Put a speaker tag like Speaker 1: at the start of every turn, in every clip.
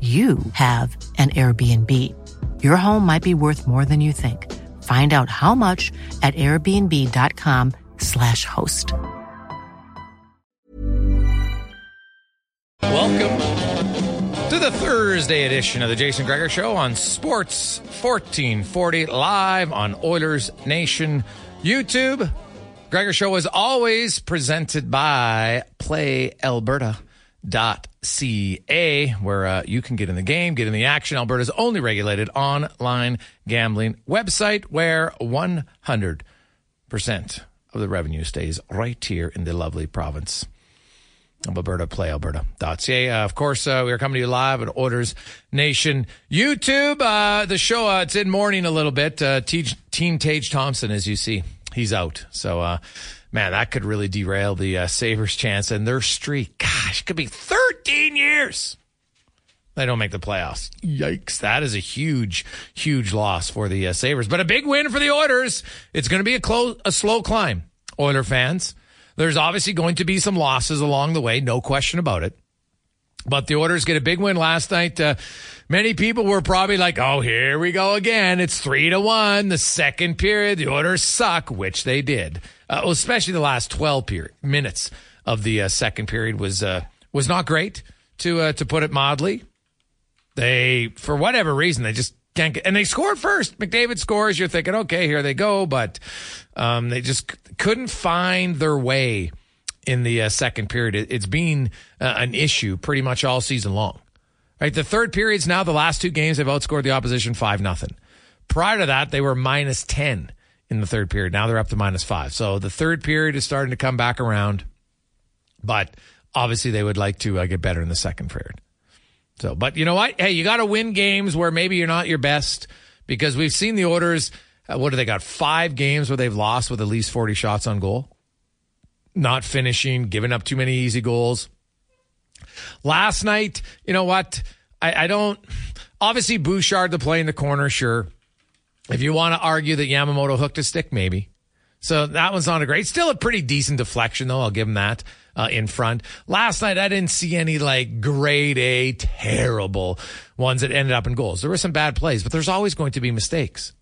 Speaker 1: you have an Airbnb. Your home might be worth more than you think. Find out how much at airbnb.com/slash host.
Speaker 2: Welcome to the Thursday edition of the Jason Gregor Show on Sports 1440, live on Oilers Nation YouTube. Gregor Show is always presented by Play Alberta ca where uh, you can get in the game, get in the action. Alberta's only regulated online gambling website where 100% of the revenue stays right here in the lovely province of Alberta, playalberta.ca. Uh, of course, uh, we are coming to you live at Oilers Nation YouTube. Uh, the show, uh, it's in mourning a little bit. Uh, Team Tage Thompson, as you see, he's out. So, uh, man, that could really derail the uh, Sabres' chance and their streak. Gosh, could be 13 years. They don't make the playoffs. Yikes. That is a huge, huge loss for the uh, Sabres, but a big win for the Oilers. It's going to be a, close, a slow climb, Oiler fans. There's obviously going to be some losses along the way, no question about it. But the Oilers get a big win last night. Uh, many people were probably like, "Oh, here we go again. It's three to one. The second period, the Oilers suck," which they did. Uh, well, especially the last twelve period, minutes of the uh, second period was uh, was not great to uh, to put it mildly. They, for whatever reason, they just can't get, and they scored first. McDavid scores. You're thinking, okay, here they go, but um, they just couldn't find their way in the uh, second period. It, has been uh, an issue pretty much all season long. Right, the third period's now the last two games they've outscored the opposition five nothing. Prior to that, they were minus ten in the third period. Now they're up to minus five. So the third period is starting to come back around, but obviously they would like to uh, get better in the second period. So, but you know what? Hey, you got to win games where maybe you're not your best because we've seen the Oilers. Uh, what do they got? Five games where they've lost with at least 40 shots on goal not finishing, giving up too many easy goals. Last night, you know what? I, I don't. Obviously, Bouchard to play in the corner, sure. If you want to argue that Yamamoto hooked a stick, maybe. So that one's not a great. Still a pretty decent deflection, though. I'll give him that uh, in front. Last night, I didn't see any like grade A terrible ones that ended up in goals. There were some bad plays, but there's always going to be mistakes.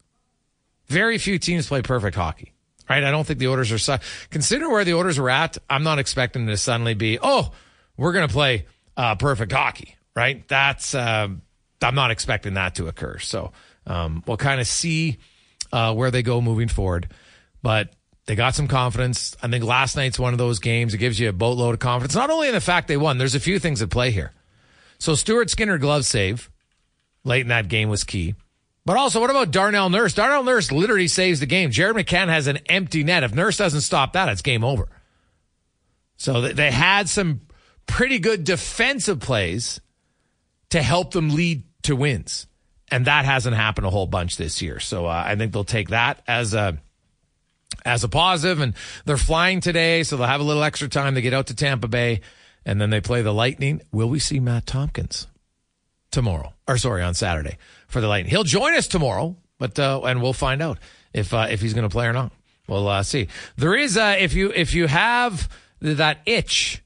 Speaker 2: Very few teams play perfect hockey right? I don't think the Oilers are su- consider where the Oilers were at. I'm not expecting to suddenly be, oh, we're going to play uh, perfect hockey, right? That's uh, I'm not expecting that to occur. So um, we'll kind of see uh, where they go moving forward, but. They got some confidence. I think last night's one of those games. It gives you a boatload of confidence, not only in the fact they won, there's a few things at play here. So Stuart Skinner glove save late in that game was key. But also, what about Darnell Nurse? Darnell Nurse literally saves the game. Jared McCann has an empty net. If Nurse doesn't stop that, it's game over. So they had some pretty good defensive plays to help them lead to wins. And that hasn't happened a whole bunch this year. So uh, I think they'll take that as a as a positive. and they're flying today so they'll have a little extra time to get out to Tampa Bay and then they play the Lightning. Will we see Matt Tomkins tomorrow? Or sorry, on Saturday for the Lightning. He'll join us tomorrow, but uh, and we'll find out if uh, if he's going to play or not. We'll uh, see. There is uh, if you if you have that itch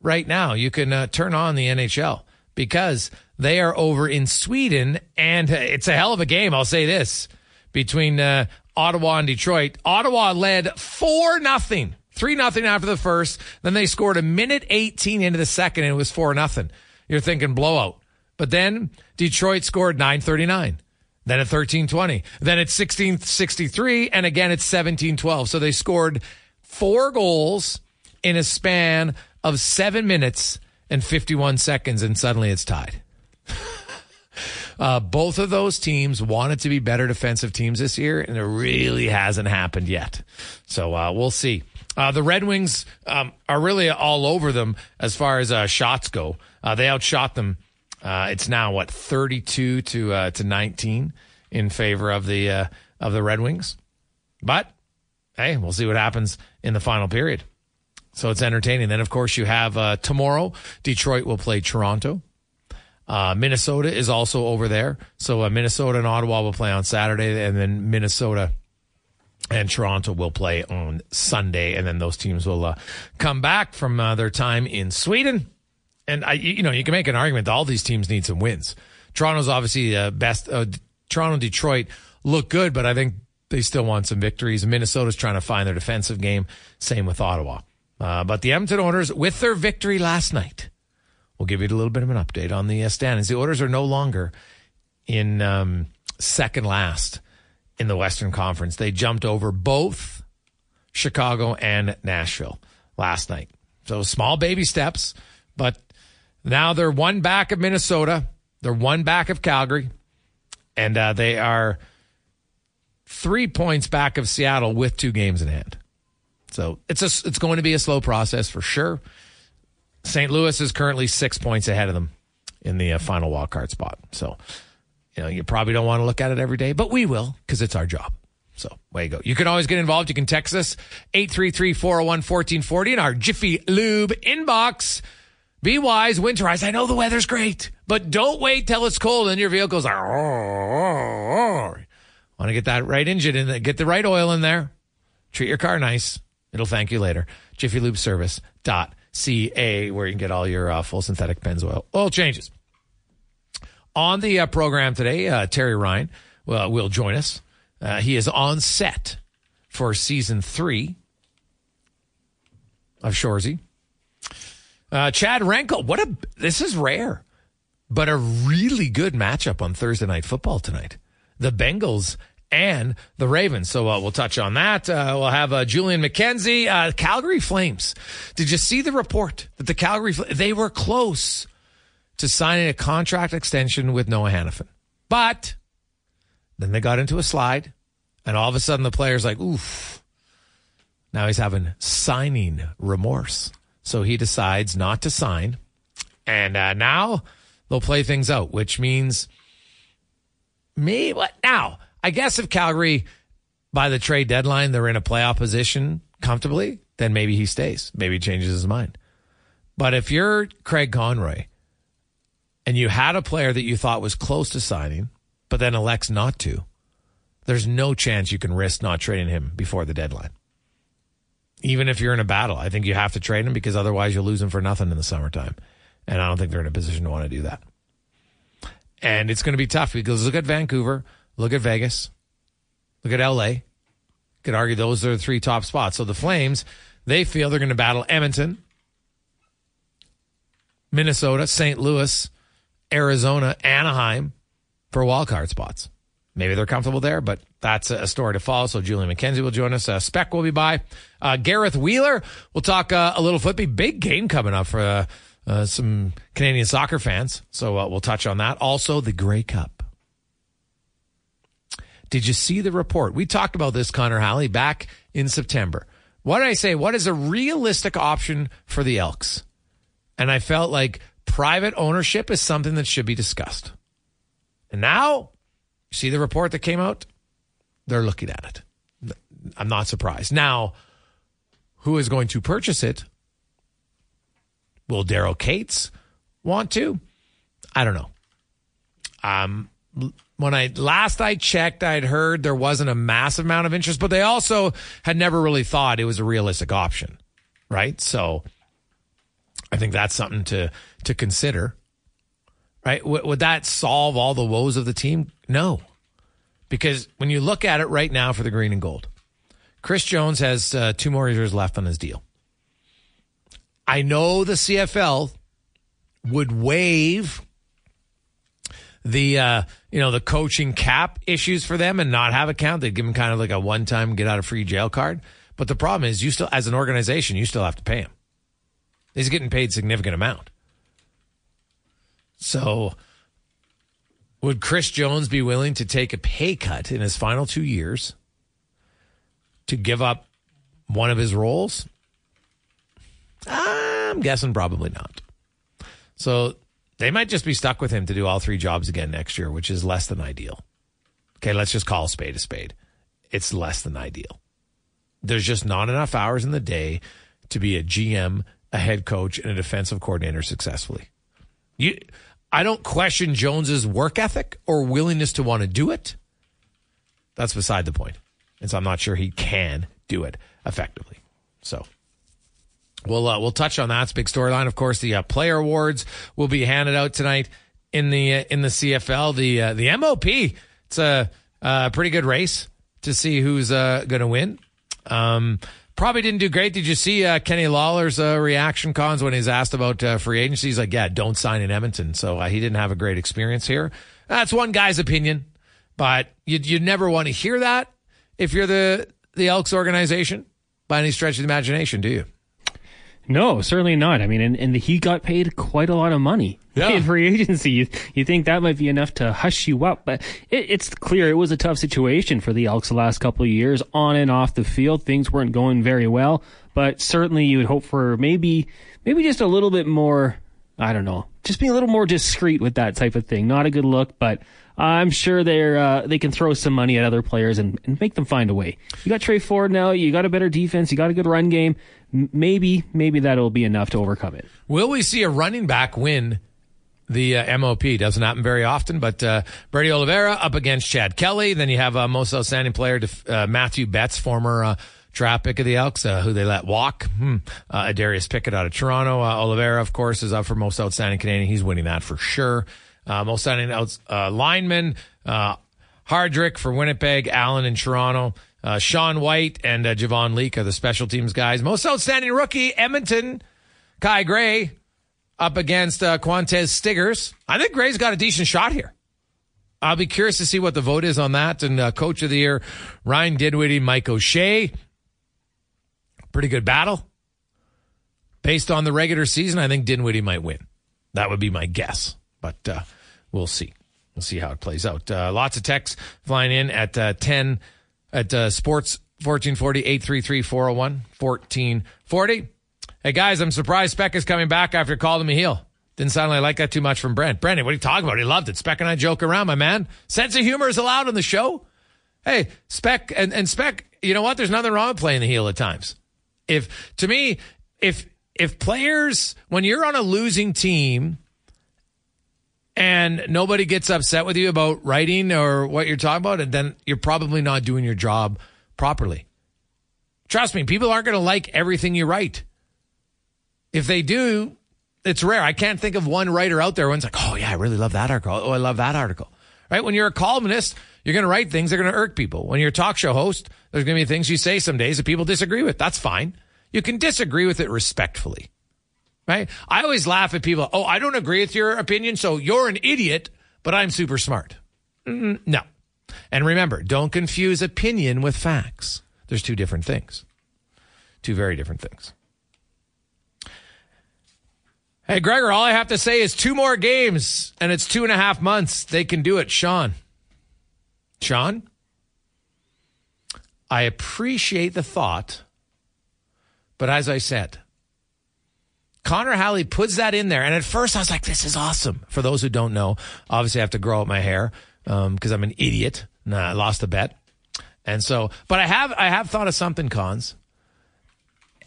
Speaker 2: right now, you can uh, turn on the NHL because they are over in Sweden, and it's a hell of a game. I'll say this between uh, Ottawa and Detroit. Ottawa led four nothing, three nothing after the first. Then they scored a minute eighteen into the second, and it was four nothing. You're thinking blowout, but then Detroit scored nine thirty nine. Then at 1320. Then at 1663. And again at 1712. So they scored four goals in a span of seven minutes and 51 seconds, and suddenly it's tied. Uh, both of those teams wanted to be better defensive teams this year, and it really hasn't happened yet. So uh, we'll see. Uh, the Red Wings um, are really all over them as far as uh, shots go. Uh, they outshot them. Uh, it's now what 32 to to 19 in favor of the of the Red Wings. But hey, we'll see what happens in the final period. So it's entertaining. Then, of course, you have uh, tomorrow, Detroit will play Toronto. Uh, Minnesota is also over there. So uh, Minnesota and Ottawa will play on Saturday, and then Minnesota and Toronto will play on Sunday. And then those teams will uh, come back from uh, their time in Sweden. And, I, you know, you can make an argument that all these teams need some wins. Toronto's obviously uh, best. Toronto Detroit look good, but I think they still want some victories. Minnesota's trying to find their defensive game. Same with Ottawa. Uh, but the Edmonton Oilers, with their victory last night, we'll give you a little bit of an update on the uh, standings. The Oilers are no longer in um, second last in the Western Conference. They jumped over both Chicago and Nashville last night. So small baby steps, but now they're one back of Minnesota. They're one back of Calgary, and uh, they are three points back of Seattle with two games in hand. So it's a, it's going to be a slow process for sure. St. Louis is currently six points ahead of them in the uh, final wild card spot. So, you know, you probably don't want to look at it every day, but we will because it's our job. So, way you go. You can always get involved. You can text us 833-401-1440 in our Jiffy Lube inbox. Be wise, winterize. I know the weather's great, but don't wait till it's cold and your vehicle's like, want to get that right engine in there, get the right oil in there. Treat your car nice. It'll thank you later. JiffyLubeService.ca, where you can get all your uh, full synthetic Pennzoil oil changes. On the uh, program today, uh, Terry Ryan uh, will join us. Uh, he is on set for season three of Shoresy. Uh, Chad Renkel, what a this is rare, but a really good matchup on Thursday night football tonight. The Bengals and the Ravens. So uh, we'll touch on that. Uh, we'll have uh, Julian McKenzie, uh, Calgary Flames. Did you see the report that the Calgary they were close to signing a contract extension with Noah Hanifin, but then they got into a slide, and all of a sudden the player's like, "Oof!" Now he's having signing remorse, so he decides not to sign, and uh, now they'll play things out, which means me what now? I guess if Calgary by the trade deadline they're in a playoff position comfortably, then maybe he stays. Maybe he changes his mind. But if you're Craig Conroy and you had a player that you thought was close to signing, but then elects not to, there's no chance you can risk not trading him before the deadline. Even if you're in a battle, I think you have to trade him because otherwise you'll lose him for nothing in the summertime. And I don't think they're in a position to want to do that. And it's going to be tough because look at Vancouver. Look at Vegas. Look at LA. Could argue those are the three top spots. So the Flames, they feel they're going to battle Edmonton, Minnesota, St. Louis, Arizona, Anaheim for wildcard spots. Maybe they're comfortable there, but that's a story to follow. So Julian McKenzie will join us. Uh, Spec will be by. Uh, Gareth Wheeler. We'll talk uh, a little football. Big game coming up for uh, uh, some Canadian soccer fans. So uh, we'll touch on that. Also, the Grey Cup. Did you see the report? We talked about this, Connor Halley, back in September. What did I say? What is a realistic option for the Elks? And I felt like private ownership is something that should be discussed. And now, see the report that came out? They're looking at it. I'm not surprised. Now, who is going to purchase it? Will Daryl Katz want to? I don't know. Um, when I last I checked, I'd heard there wasn't a massive amount of interest, but they also had never really thought it was a realistic option, right? So I think that's something to to consider, right? W- would that solve all the woes of the team? No, because when you look at it right now for the green and gold, Chris Jones has uh, two more years left on his deal. I know the CFL would waive the uh, you know the coaching cap issues for them and not have a count. They'd give them kind of like a one time get out of free jail card. But the problem is, you still as an organization, you still have to pay him. He's getting paid significant amount. So, would Chris Jones be willing to take a pay cut in his final two years to give up one of his roles? I'm guessing probably not. So they might just be stuck with him to do all three jobs again next year, which is less than ideal. Okay, let's just call a spade a spade. It's less than ideal. There's just not enough hours in the day to be a GM, a head coach, and a defensive coordinator successfully. You, I don't question Jones's work ethic or willingness to want to do it. That's beside the point. And so I'm not sure he can do it effectively. So We'll uh, we'll touch on that. It's big storyline. Of course, the uh, player awards will be handed out tonight in the uh, in the CFL. The uh, the MOP. It's a, a, pretty good race to see who's uh, going to win. Um, probably didn't do great. Did you see uh, Kenny Lawler's reaction cons when he's asked about free agency? He's like, "Yeah, don't sign in Edmonton." So he didn't have a great experience here. That's one guy's opinion, but you you never want to hear that if you're the the Elks organization by any stretch of the imagination, do you?
Speaker 3: No, certainly not. I mean, and, and he got paid quite a lot of money yeah. in free agency. You, you think that might be enough to hush you up, but it, it's clear it was a tough situation for the Elks the last couple of years on and off the field. Things weren't going very well, but certainly you would hope for maybe, maybe just a little bit more, I don't know, just being a little more discreet with that type of thing. Not a good look, but I'm sure they're uh, they can throw some money at other players and, and make them find a way. You got Tre Ford now. You got a better defense. You got a good run game. Maybe maybe that'll be enough to overcome it.
Speaker 2: Will we see a running back win? The uh, MOP doesn't happen very often, but uh, Brady Oliveira up against Chad Kelly. Then you have uh, most outstanding player uh, Mathieu Betts, former uh, draft pick of the Elks, uh, who they let walk. Hmm. Darius Pickett out of Toronto. Oliveira, of course, is up for most outstanding Canadian. He's winning that for sure. Uh, most outstanding outs, uh, lineman, uh, Hardrick for Winnipeg, Allen in Toronto. Uh, Sean Whyte and uh, Javon Leake are the special teams guys. Most outstanding rookie, Edmonton, Kai Gray up against uh, Qwan'tez Stiggers. I think Gray's got a decent shot here. I'll be curious to see what the vote is on that. And uh, coach of the year, Ryan Dinwiddie, Mike O'Shea. Pretty good battle. Based on the regular season, I think Dinwiddie might win. That would be my guess. But uh, we'll see. We'll see how it plays out. Uh, lots of texts flying in at uh, 10 at uh, sports 1440 833 401 1440. Hey guys, I'm surprised Speck is coming back after calling me heel. Didn't sound like I like that too much from Brent. Brendan, what are you talking about? He loved it. Speck and I joke around, my man. Sense of humor is allowed on the show. Hey, Speck and, and Speck, you know what? There's nothing wrong with playing the heel at times. If to me, if if players when you're on a losing team and nobody gets upset with you about writing or what you're talking about, and then you're probably not doing your job properly. Trust me, people aren't going to like everything you write. If they do, it's rare. I can't think of one writer out there who's like, oh, yeah, I really love that article. Oh, I love that article. Right? When you're a columnist, you're going to write things that are going to irk people. When you're a talk show host, there's going to be things you say some days that people disagree with. That's fine. You can disagree with it respectfully right? I always laugh at people. Oh, I don't agree with your opinion, so you're an idiot, but I'm super smart. Mm, no. And remember, don't confuse opinion with facts. There's two different things, two very different things. Hey, Gregor, all I have to say is two more games, and it's two and a half months. They can do it. Sean. Sean? I appreciate the thought, but as I said, Connor Halley puts that in there. And at first I was like, this is awesome. For those who don't know, obviously I have to grow out my hair because um, I'm an idiot. Nah, I lost a bet. And so, but I have, I have thought of something, cons.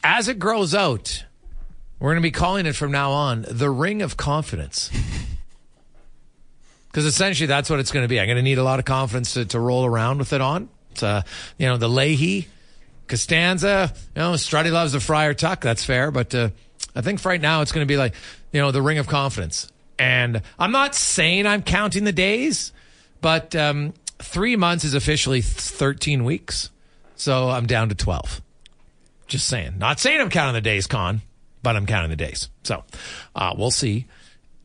Speaker 2: As it grows out, we're going to be calling it from now on the ring of confidence. Because essentially that's what it's going to be. I'm going to need a lot of confidence to, to roll around with it on. It's, uh, you know, the Leahy, Costanza, you know, Strutty loves the Friar Tuck. That's fair. But, uh, I think right now it's going to be like, you know, the ring of confidence. And I'm not saying I'm counting the days, but um, three months is officially 13 weeks. So I'm down to 12. Just saying. Not saying I'm counting the days, Con, but I'm counting the days. So uh, we'll see.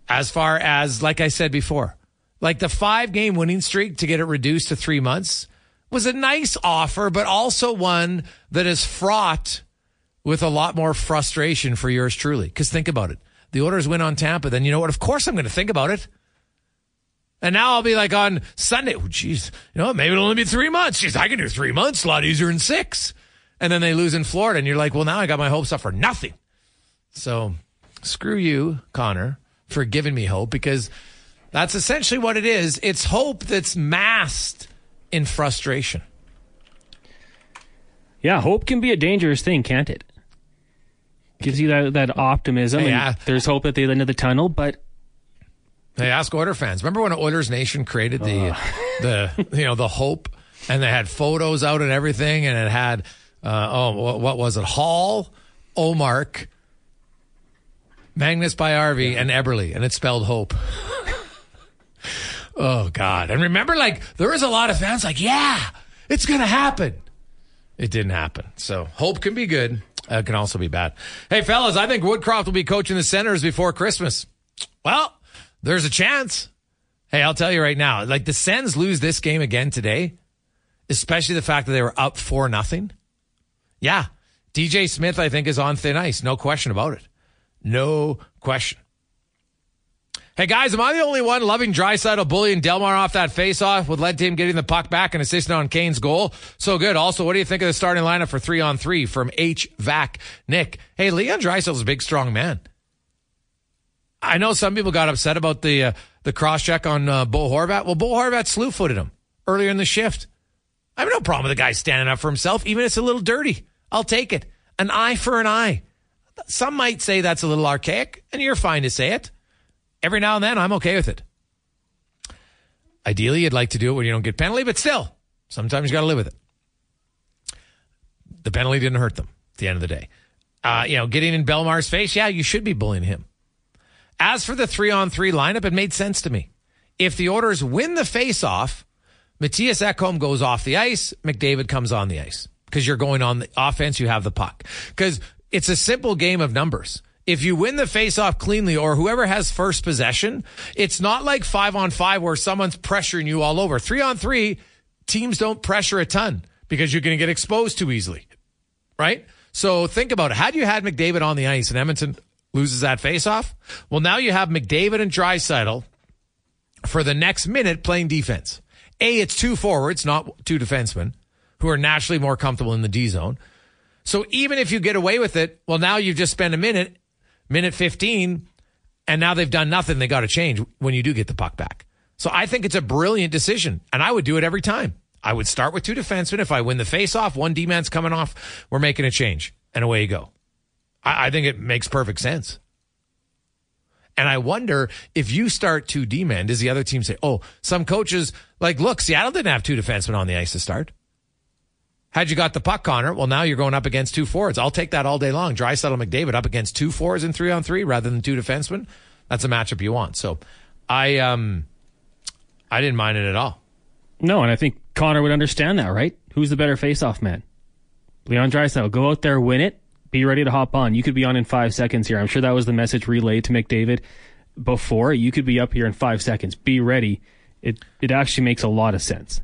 Speaker 2: As far as, like I said before, like the five game winning streak to get it reduced to three months was a nice offer, but also one that is fraught with a lot more frustration for yours truly. Because think about it. The Oilers win on Tampa, then you know what? Of course I'm going to think about it. And now I'll be like on Sunday, oh, geez, you know, maybe it'll only be three months. Jeez, I can do three months, a lot easier than six. And then they lose in Florida, and you're like, well, now I got my hopes up for nothing. So screw you, Connor, for giving me hope because that's essentially what it is. It's hope that's masked in frustration.
Speaker 3: Yeah, hope can be a dangerous thing, can't it? Gives you that that optimism. Yeah. there's hope at the end of the tunnel, but
Speaker 2: Hey, ask Oiler fans. Remember when Oilers Nation created the uh. the you know the hope, and they had photos out and everything, and it had uh, oh what, what, was it Hall, Omark, Magnus Paajarvi, yeah. and Eberle, and it spelled hope. oh God! And remember, like there was a lot of fans like, yeah, it's gonna happen. It didn't happen. So hope can be good. Uh, can also be bad. Hey, fellas, I think Woodcroft will be coaching the Senators before Christmas. Well, there's a chance. Hey, I'll tell you right now, like the Sens lose this game again today, especially the fact that they were up four nothing. Yeah, DJ Smith, I think, is on thin ice. No question about it. No question. Hey guys, am I the only one loving Draisaitl bullying Bellemare off that faceoff with led to him getting the puck back and assisting on Kane's goal? So good. Also, what do you think of the starting lineup for three on three from HVAC Nick? Hey, Leon Draisaitl's a big, strong man. I know some people got upset about the uh, the cross check on uh, Bo Horvat. Well, Bo Horvat slew footed him earlier in the shift. I have no problem with the guy standing up for himself, even if it's a little dirty. I'll take it. An eye for an eye. Some might say that's a little archaic, and you're fine to say it every now and then, I'm okay with it. Ideally, you'd like to do it when you don't get penalty, but still, sometimes you got to live with it. The penalty didn't hurt them at the end of the day. Uh, you know, getting in Bellemare's face, yeah, you should be bullying him. As for the three on three lineup, it made sense to me. If the Oilers win the face off, Mattias Ekholm goes off the ice, McDavid comes on the ice because you're going on the offense, you have the puck. Because it's a simple game of numbers if you win the faceoff cleanly or whoever has first possession, it's not like five on five where someone's pressuring you all over. Three on three, teams don't pressure a ton because you're going to get exposed too easily. Right? So think about it. Had you had McDavid on the ice and Edmonton loses that faceoff, well, now you have McDavid and Draisaitl for the next minute playing defense. A, it's two forwards, not two defensemen who are naturally more comfortable in the D zone. So even if you get away with it, well, now you've just spent a minute minute 15, and now they've done nothing. They got to change when you do get the puck back. So I think it's a brilliant decision, and I would do it every time. I would start with two defensemen. If I win the face-off, one D-man's coming off, we're making a change, and away you go. I, I think it makes perfect sense. And I wonder if you start two D-men, does the other team say, oh, some coaches, like, look, Seattle didn't have two defensemen on the ice to start. Had you got the puck, Connor, well, now you're going up against two forwards. I'll take that all day long. Draisaitl McDavid up against two forwards in three on three rather than two defensemen. That's a matchup you want. So I, um, I didn't mind it at all.
Speaker 3: No, and I think Connor would understand that, right? Who's the better face-off man? Leon Draisaitl. Go out there, win it, be ready to hop on. You could be on in five seconds here. I'm sure that was the message relayed to McDavid before. You could be up here in five seconds. Be ready. It it actually makes a lot of sense.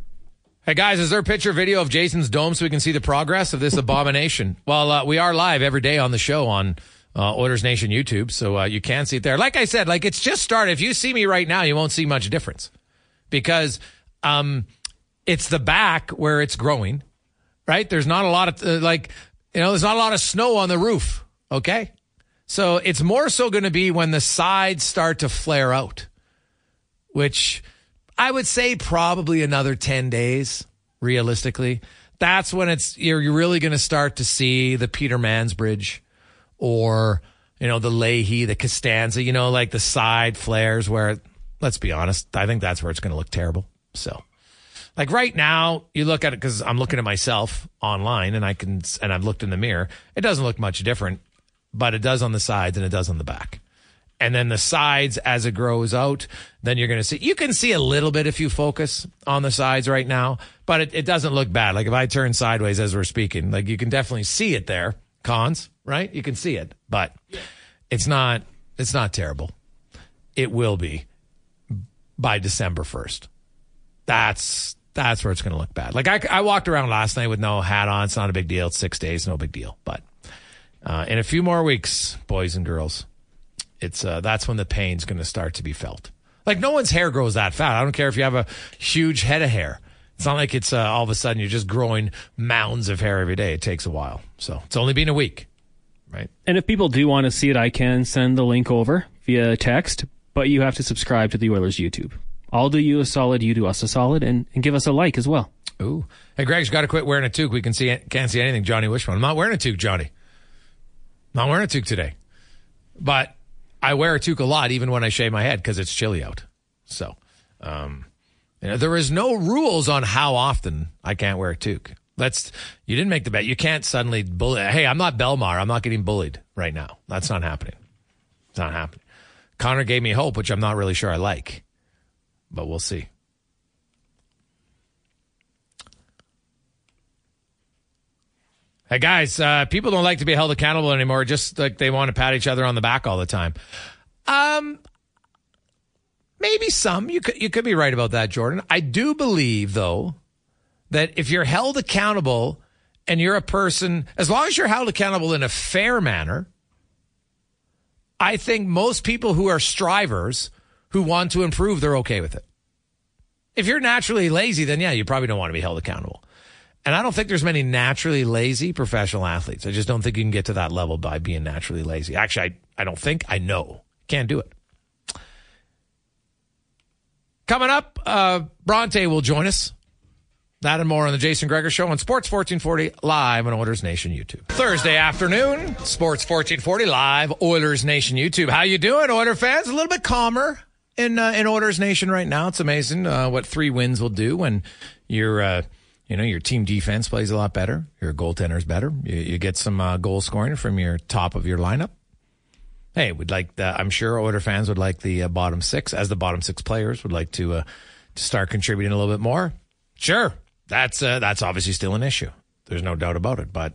Speaker 2: Hey guys, is there a picture video of Jason's dome so we can see the progress of this abomination? well, uh, we are live every day on the show on uh, Oilers Nation YouTube, so uh, you can see it there. Like I said, like it's just started. If you see me right now, you won't see much difference because um, it's the back where it's growing. right? There's not a lot of, uh, like, you know, there's not a lot of snow on the roof, okay? So it's more so going to be when the sides start to flare out, which I would say probably another 10 days, realistically. That's when it's, you're, you're really going to start to see the Peter Mansbridge or, you know, the Leahy, the Costanza, you know, like the side flares where, let's be honest, I think that's where it's going to look terrible. So, like right now, you look at it because I'm looking at myself online and I can, and I've looked in the mirror. It doesn't look much different, but it does on the sides and it does on the back. And then the sides, as it grows out, then you're going to see, you can see a little bit if you focus on the sides right now, but it, it doesn't look bad. Like if I turn sideways as we're speaking, like you can definitely see it there. Cons, right? You can see it, but it's not, it's not terrible. It will be by December 1st. That's that's where it's going to look bad. Like I, I walked around last night with no hat on. It's not a big deal. It's six days, no big deal. But uh, in a few more weeks, boys and girls, it's uh, that's when the pain's going to start to be felt. Like no one's hair grows that fast. I don't care if you have a huge head of hair. It's not like it's uh, all of a sudden you're just growing mounds of hair every day. It takes a while. So it's only been a week, right?
Speaker 3: And if people do want to see it, I can send the link over via text, but you have to subscribe to the Oilers YouTube. I'll do you a solid, you do us a solid, and, and give us a like as well.
Speaker 2: Ooh. Hey, Greg's got to quit wearing a toque. We can see can't see anything. Johnny Wishbone. I'm not wearing a toque, Johnny. I'm not wearing a toque today. But I wear a toque a lot, even when I shave my head, because it's chilly out. So, um, you know, there is no rules on how often I can't wear a toque. Let's. You didn't make the bet. You can't suddenly bully. Hey, I'm not Bellemare. I'm not getting bullied right now. That's not happening. It's not happening. Connor gave me hope, which I'm not really sure I like but we'll see. Hey guys, uh, people don't like to be held accountable anymore. Just like they want to pat each other on the back all the time. Um, maybe some. You could you could be right about that, Jordan. I do believe though that if you're held accountable and you're a person, as long as you're held accountable in a fair manner, I think most people who are strivers who want to improve, they're okay with it. If you're naturally lazy, then yeah, you probably don't want to be held accountable. And I don't think there's many naturally lazy professional athletes. I just don't think you can get to that level by being naturally lazy. Actually, I, I don't think, I know. Can't do it. Coming up, uh, Bronte will join us. That and more on the Jason Gregor Show on Sports 1440 live on Oilers Nation YouTube. Thursday afternoon, Sports 1440 live, Oilers Nation YouTube. How you doing, Oilers fans? A little bit calmer in uh, in Oilers Nation right now. It's amazing uh, what three wins will do when your uh, you know your team defense plays a lot better. Your goaltender's better. You, you get some uh, goal scoring from your top of your lineup. Hey, we'd like the, I'm sure Oilers fans would like the uh, bottom six, as the bottom six players would like to uh, to start contributing a little bit more. Sure, that's that's obviously still an issue. There's no doubt about it, but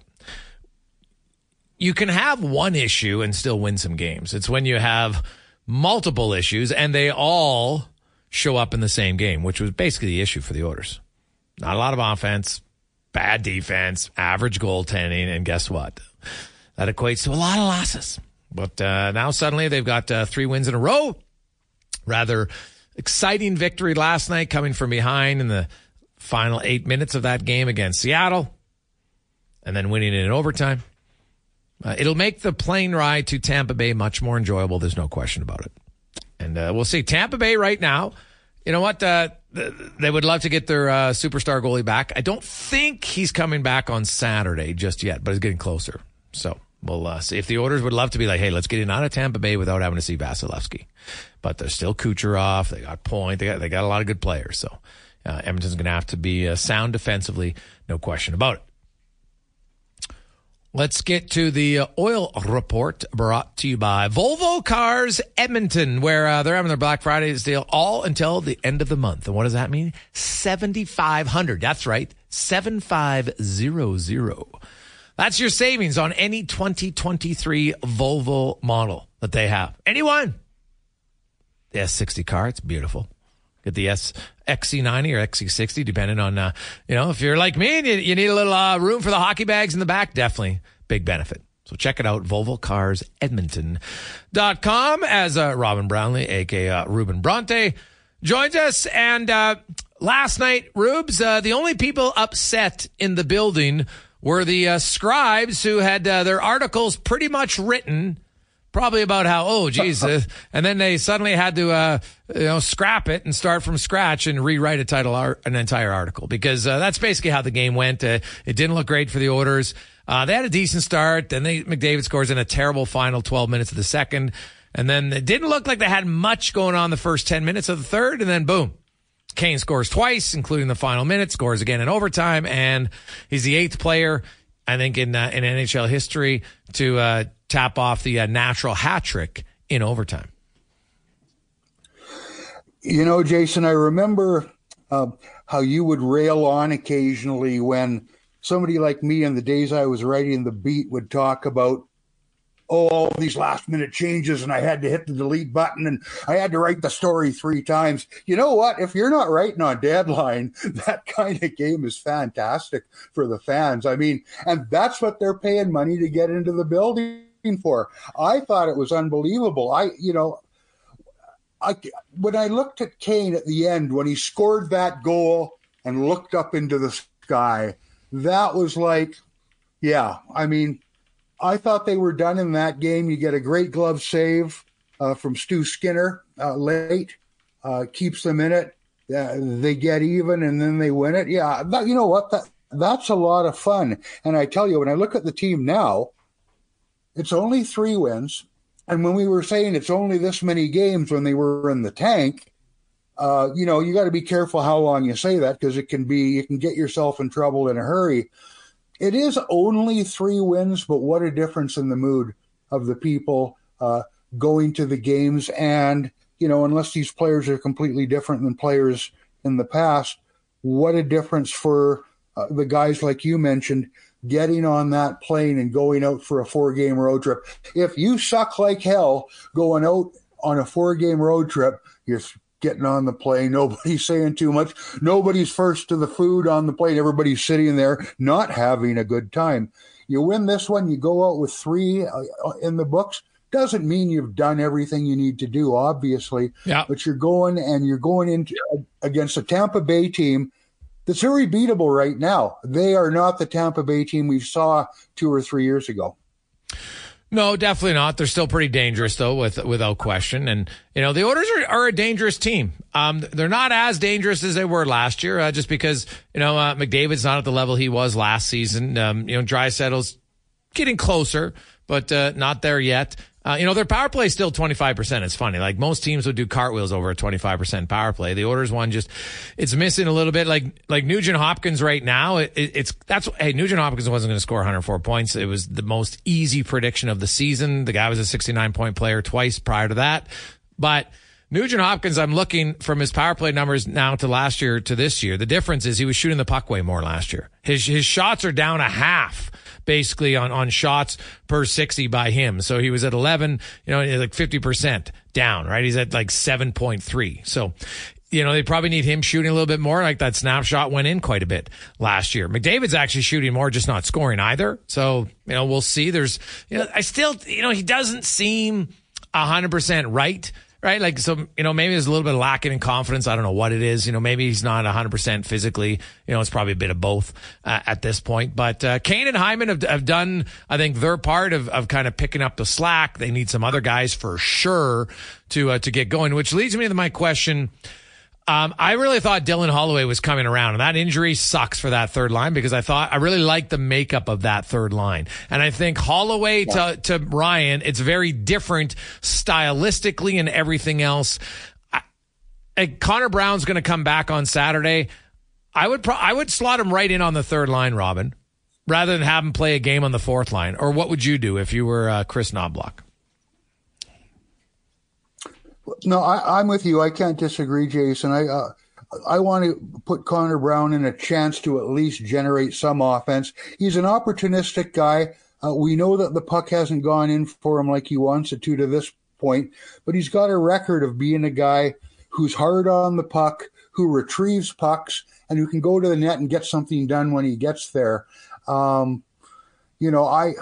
Speaker 2: you can have one issue and still win some games. It's when you have multiple issues, and they all show up in the same game, which was basically the issue for the Oilers. Not a lot of offense, bad defense, average goaltending, and guess what? That equates to a lot of losses. But uh, now suddenly they've got uh, three wins in a row. Rather exciting victory last night, coming from behind in the final eight minutes of that game against Seattle, and then winning it in overtime. Uh, it'll make the plane ride to Tampa Bay much more enjoyable. There's no question about it. And uh, we'll see. Tampa Bay right now, you know what? Uh, they would love to get their uh, superstar goalie back. I don't think he's coming back on Saturday just yet, but he's getting closer. So we'll uh, see if the Oilers would love to be like, hey, let's get in out of Tampa Bay without having to see Vasilevskiy. But they're still Kucherov. They got Point. They got, they got a lot of good players. So uh, Edmonton's going to have to be sound defensively. No question about it. Let's get to the uh, oil report brought to you by Volvo Cars Edmonton, where uh, they're having their Black Friday deal all until the end of the month. And what does that mean? 7,500. That's right. 7500. That's your savings on any 2023 Volvo model that they have. Anyone. The S60 car. It's beautiful. Get the S XC90 or XC60, depending on, uh, you know, if you're like me and you, you need a little uh, room for the hockey bags in the back, definitely big benefit. So check it out, VolvoCarsEdmonton.com as uh, Robin Brownlee, aka uh, Ruben Bronte, joins us. And uh, last night, Rubes, uh, the only people upset in the building were the uh, scribes who had their articles pretty much written probably about how oh geez uh, and then they suddenly had to uh, you know scrap it and start from scratch and rewrite a title art, an entire article because uh, that's basically how the game went. Uh, it didn't look great for the Oilers uh, they had a decent start. Then they mcdavid scores in a terrible final 12 minutes of the second. And then it didn't look like they had much going on the first 10 minutes of the third. And then boom Kane scores twice, including the final minute, scores again in overtime, and he's the eighth player, I think, in uh, in NHL history to uh, tap off the uh, natural hat trick in overtime.
Speaker 4: You know, Jason, I remember uh, how you would rail on occasionally when somebody like me in the days I was writing the beat would talk about oh, all these last minute changes and I had to hit the delete button and I had to write the story three times. You know what? If you're not writing on deadline, that kind of game is fantastic for the fans. I mean, and that's what they're paying money to get into the building for. I thought it was unbelievable. I, you know, I, when I looked at Kane at the end, when he scored that goal and looked up into the sky, that was like, yeah, I mean, I thought they were done in that game. You get a great glove save uh, from Stu Skinner uh, late, uh, keeps them in it. they get even and then they win it. Yeah, you know what? That, that's a lot of fun. And I tell you, when I look at the team now, it's only three wins. And when we were saying it's only this many games when they were in the tank, uh, you know, you got to be careful how long you say that because it can be, you can get yourself in trouble in a hurry. It is only three wins, but what a difference in the mood of the people uh, going to the games. And, you know, unless these players are completely different than players in the past, what a difference for uh, the guys like you mentioned getting on that plane and going out for a four game road trip. If you suck like hell going out on a four game road trip, you're getting on the plane. Nobody's saying too much. Nobody's first to the food on the plane. Everybody's sitting there not having a good time. You win this one, you go out with three uh, in the books. Doesn't mean you've done everything you need to do, obviously.
Speaker 2: Yeah.
Speaker 4: But you're going and you're going into against a Tampa Bay team that's very beatable right now. They are not the Tampa Bay team we saw two or three years ago.
Speaker 2: No, definitely not. They're still pretty dangerous, though, with without question. And you know, the Oilers are, are a dangerous team. Um, they're not as dangerous as they were last year, uh, just because you know uh, McDavid's not at the level he was last season. Um, you know, Draisaitl's getting closer, but uh, not there yet. Uh, you know, their power play is still 25%. It's funny. Like most teams would do cartwheels over a 25% power play. The Oilers one just, it's missing a little bit. Like, like Nugent Hopkins right now, it, it's, that's, hey, Nugent Hopkins wasn't going to score 104 points. It was the most easy prediction of the season. The guy was a 69 point player twice prior to that. But, Nugent Hopkins, I'm looking from his power play numbers now to last year to this year. The difference is he was shooting the puck way more last year. His his shots are down a half basically on, on shots per 60 by him. So he was at 11, you know, like 50% down, right? He's at like 7.3. So, you know, they probably need him shooting a little bit more. Like that snapshot went in quite a bit last year. McDavid's actually shooting more, just not scoring either. So, you know, we'll see. There's, you know, I still, you know, he doesn't seem 100% right right? Like, so, you know, maybe there's a little bit of lacking in confidence. I don't know what it is. You know, maybe he's not 100% physically. You know, it's probably a bit of both uh, at this point. But uh, Kane and Hyman have, have done, I think, their part of, of kind of picking up the slack. They need some other guys for sure to uh, to get going, which leads me to my question. Um, I really thought Dylan Holloway was coming around, and that injury sucks for that third line because I thought I really liked the makeup of that third line, and I think Holloway yeah. to to Ryan, it's very different stylistically and everything else. I, Connor Brown's going to come back on Saturday. I would pro- I would slot him right in on the third line, Robin, rather than have him play a game on the fourth line. Or what would you do if you were uh, Kris Knoblauch?
Speaker 4: No, I, am with you. I can't disagree, Jason. I uh, I want to put Connor Brown in a chance to at least generate some offense. He's an opportunistic guy. Uh, we know that the puck hasn't gone in for him like he wants it to to this point, but he's got a record of being a guy who's hard on the puck, who retrieves pucks, and who can go to the net and get something done when he gets there. Um, you know, I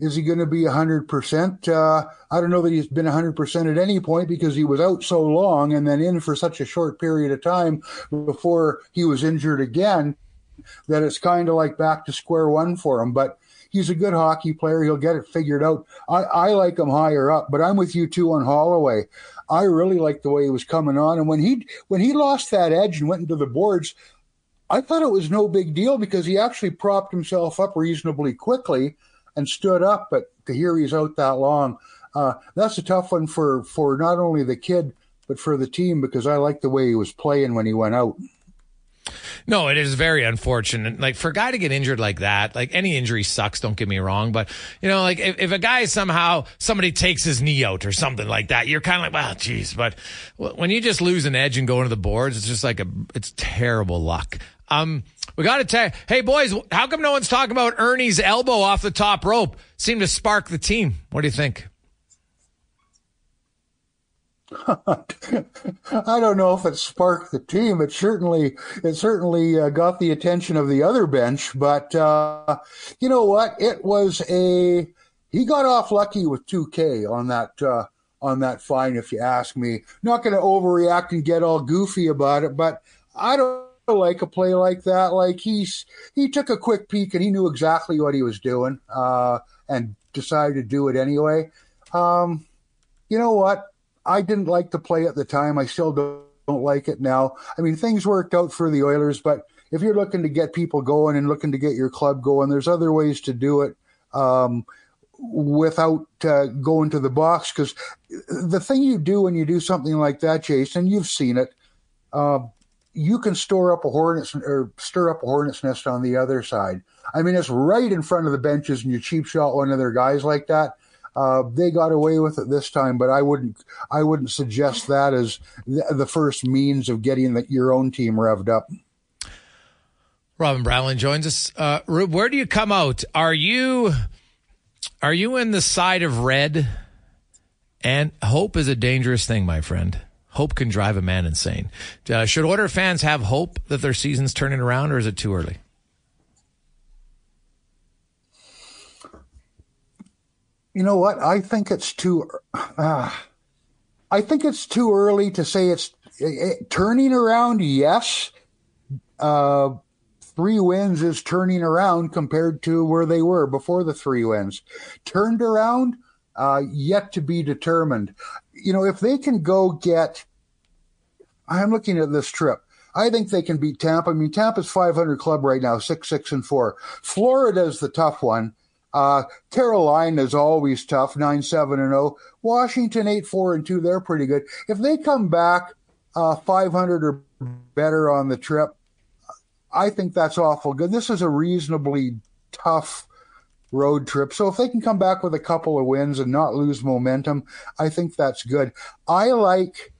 Speaker 4: is he going to be 100%? Uh, I don't know that he's been 100% at any point because he was out so long and then in for such a short period of time before he was injured again that it's kind of like back to square one for him. But he's a good hockey player. He'll get it figured out. I, I like him higher up, but I'm with you too on Holloway. I really like the way he was coming on. And when he when he lost that edge and went into the boards, I thought it was no big deal because he actually propped himself up reasonably quickly and stood up, but to hear he's out that long, uh, that's a tough one for for not only the kid but for the team because I like the way he was playing when he went out.
Speaker 2: No, it is very unfortunate. Like for a guy to get injured like that, like any injury sucks. Don't get me wrong, but you know, like if, if a guy somehow somebody takes his knee out or something like that, you're kind of like, well, geez. But when you just lose an edge and go into the boards, it's just like a, it's terrible luck. Um, we got to tell hey boys, how come no one's talking about Ernie's elbow off the top rope? Seemed to spark the team. What do you think?
Speaker 4: I don't know if it sparked the team. It certainly, it certainly uh, got the attention of the other bench. But uh, you know what? It was a he got off lucky with 2K on that uh, on that fine. If you ask me, not going to overreact and get all goofy about it, but I don't like a play like that. Like he's he took a quick peek and he knew exactly what he was doing, uh, and decided to do it anyway. Um, you know what? I didn't like the play at the time. I still don't, don't like it now. I mean, things worked out for the Oilers, but if you're looking to get people going and looking to get your club going, there's other ways to do it. Um, without uh, going to the box because the thing you do when you do something like that, Jason, you've seen it. Uh, you can store up a hornet's or stir up a hornet's nest on the other side. I mean, it's right in front of the benches, and you cheap shot one of their guys like that. Uh, they got away with it this time, but I wouldn't. I wouldn't suggest that as the first means of getting the, your own team revved up.
Speaker 2: Robin Brownlee joins us. Uh, where do you come out? Are you are you in the side of red? And hope is a dangerous thing, my friend. Hope can drive a man insane. Uh, should Oiler fans have hope that their season's turning around, or is it too early?
Speaker 4: You know what? I think it's too. Uh, I think it's too early to say it's it, it, turning around. Yes, uh, three wins is turning around compared to where they were before the three wins. Turned around, uh, yet to be determined you know, if they can go get, I'm looking at this trip. I think they can beat Tampa. I mean, Tampa's 500 club right now, six, six, and four. Florida's the tough one. Uh, Carolina is always tough, nine, seven, and zero. Oh. Washington, eight, four, and two. They're pretty good. If they come back uh, 500 or better on the trip, I think that's awful good. This is a reasonably tough road trip. So if they can come back with a couple of wins and not lose momentum, I think that's good. I like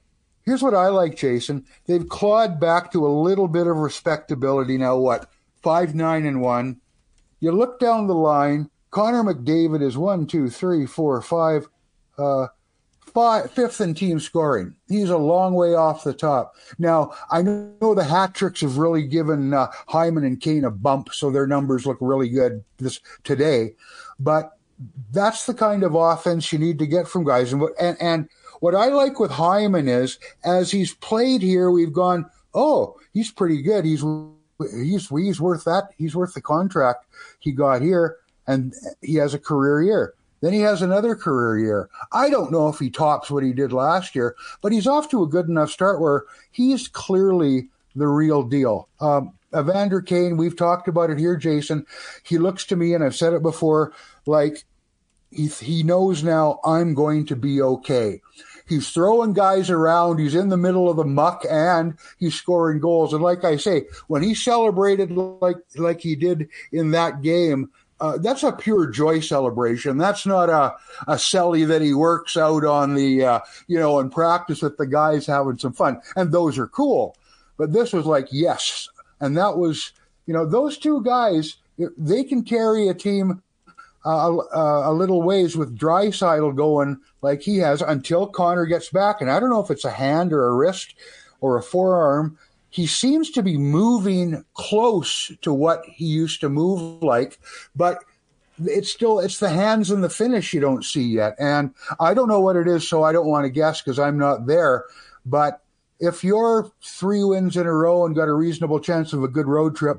Speaker 4: here's what I like, Jason. They've clawed back to a little bit of respectability now. What five, nine, and one. You look down the line. Connor McDavid is one, two, three, four, five. Uh, five, fifth in team scoring. He's a long way off the top. Now, I know the hat tricks have really given uh, Hyman and Kane a bump, so their numbers look really good this today. But that's the kind of offense you need to get from guys. And, and, and what I like with Hyman is, as he's played here, we've gone, oh, he's pretty good. He's he's he's worth that. He's worth the contract he got here, and he has a career year. Then he has another career year. I don't know if he tops what he did last year, but he's off to a good enough start where he's clearly the real deal. Um, Evander Kane, we've talked about it here, Jason. He looks to me, and I've said it before, like he, he knows now I'm going to be okay. He's throwing guys around. He's in the middle of the muck and he's scoring goals. And like I say, when he celebrated like, like he did in that game, uh, that's a pure joy celebration. That's not a, a celly that he works out on the, uh, you know, in practice with the guys having some fun. And those are cool. But this was like, yes. And that was, you know, those two guys, they can carry a team uh, a, a little ways with Draisaitl going like he has until Connor gets back. And I don't know if it's a hand or a wrist or a forearm he seems to be moving close to what he used to move like, but it's still it's the hands and the finish you don't see yet. And I don't know what it is, so I don't want to guess because I'm not there. But if you're three wins in a row and got a reasonable chance of a good road trip,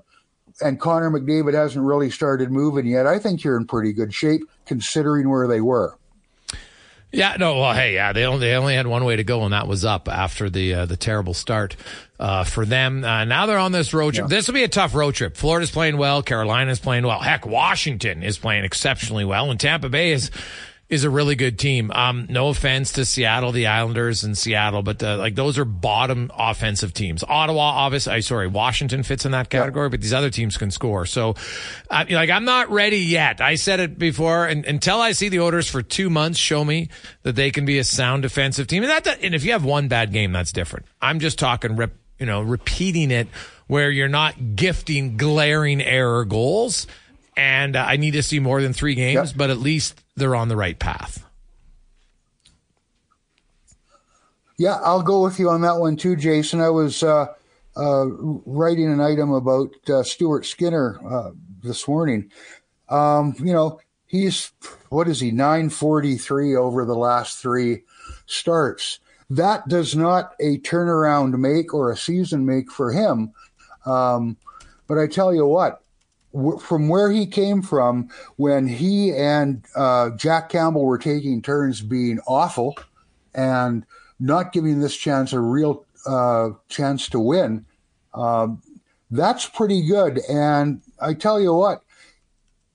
Speaker 4: and Connor McDavid hasn't really started moving yet, I think you're in pretty good shape considering where they were.
Speaker 2: Yeah, no, well, hey, yeah, they only they only had one way to go, and that was up after the uh, the terrible start uh, for them. Uh, now they're on this road trip. Yeah. This will be a tough road trip. Florida's playing well, Carolina's playing well. Heck, Washington is playing exceptionally well, and Tampa Bay is is a really good team. Um, no offense to Seattle, the Islanders and Seattle, but uh, like those are bottom offensive teams. Ottawa, obviously, I sorry, Washington fits in that category, but these other teams can score. So, uh, like, I'm not ready yet. I said it before, and until I see the Oilers for two months show me that they can be a sound defensive team, and that, and if you have one bad game, that's different. I'm just talking rip, you know, repeating it where you're not gifting glaring error goals and uh, I need to see more than three games, yep. but at least they're on the right path.
Speaker 4: Yeah, I'll go with you on that one too, Jason. I was uh, uh, writing an item about uh, Stuart Skinner uh, this morning. Um, you know, he's what is he nine forty three over the last three starts. That does not a turnaround make or a season make for him. Um, but I tell you what, from where he came from when he and uh, Jack Campbell were taking turns being awful and not giving this chance a real uh, chance to win. Um, that's pretty good. And I tell you what,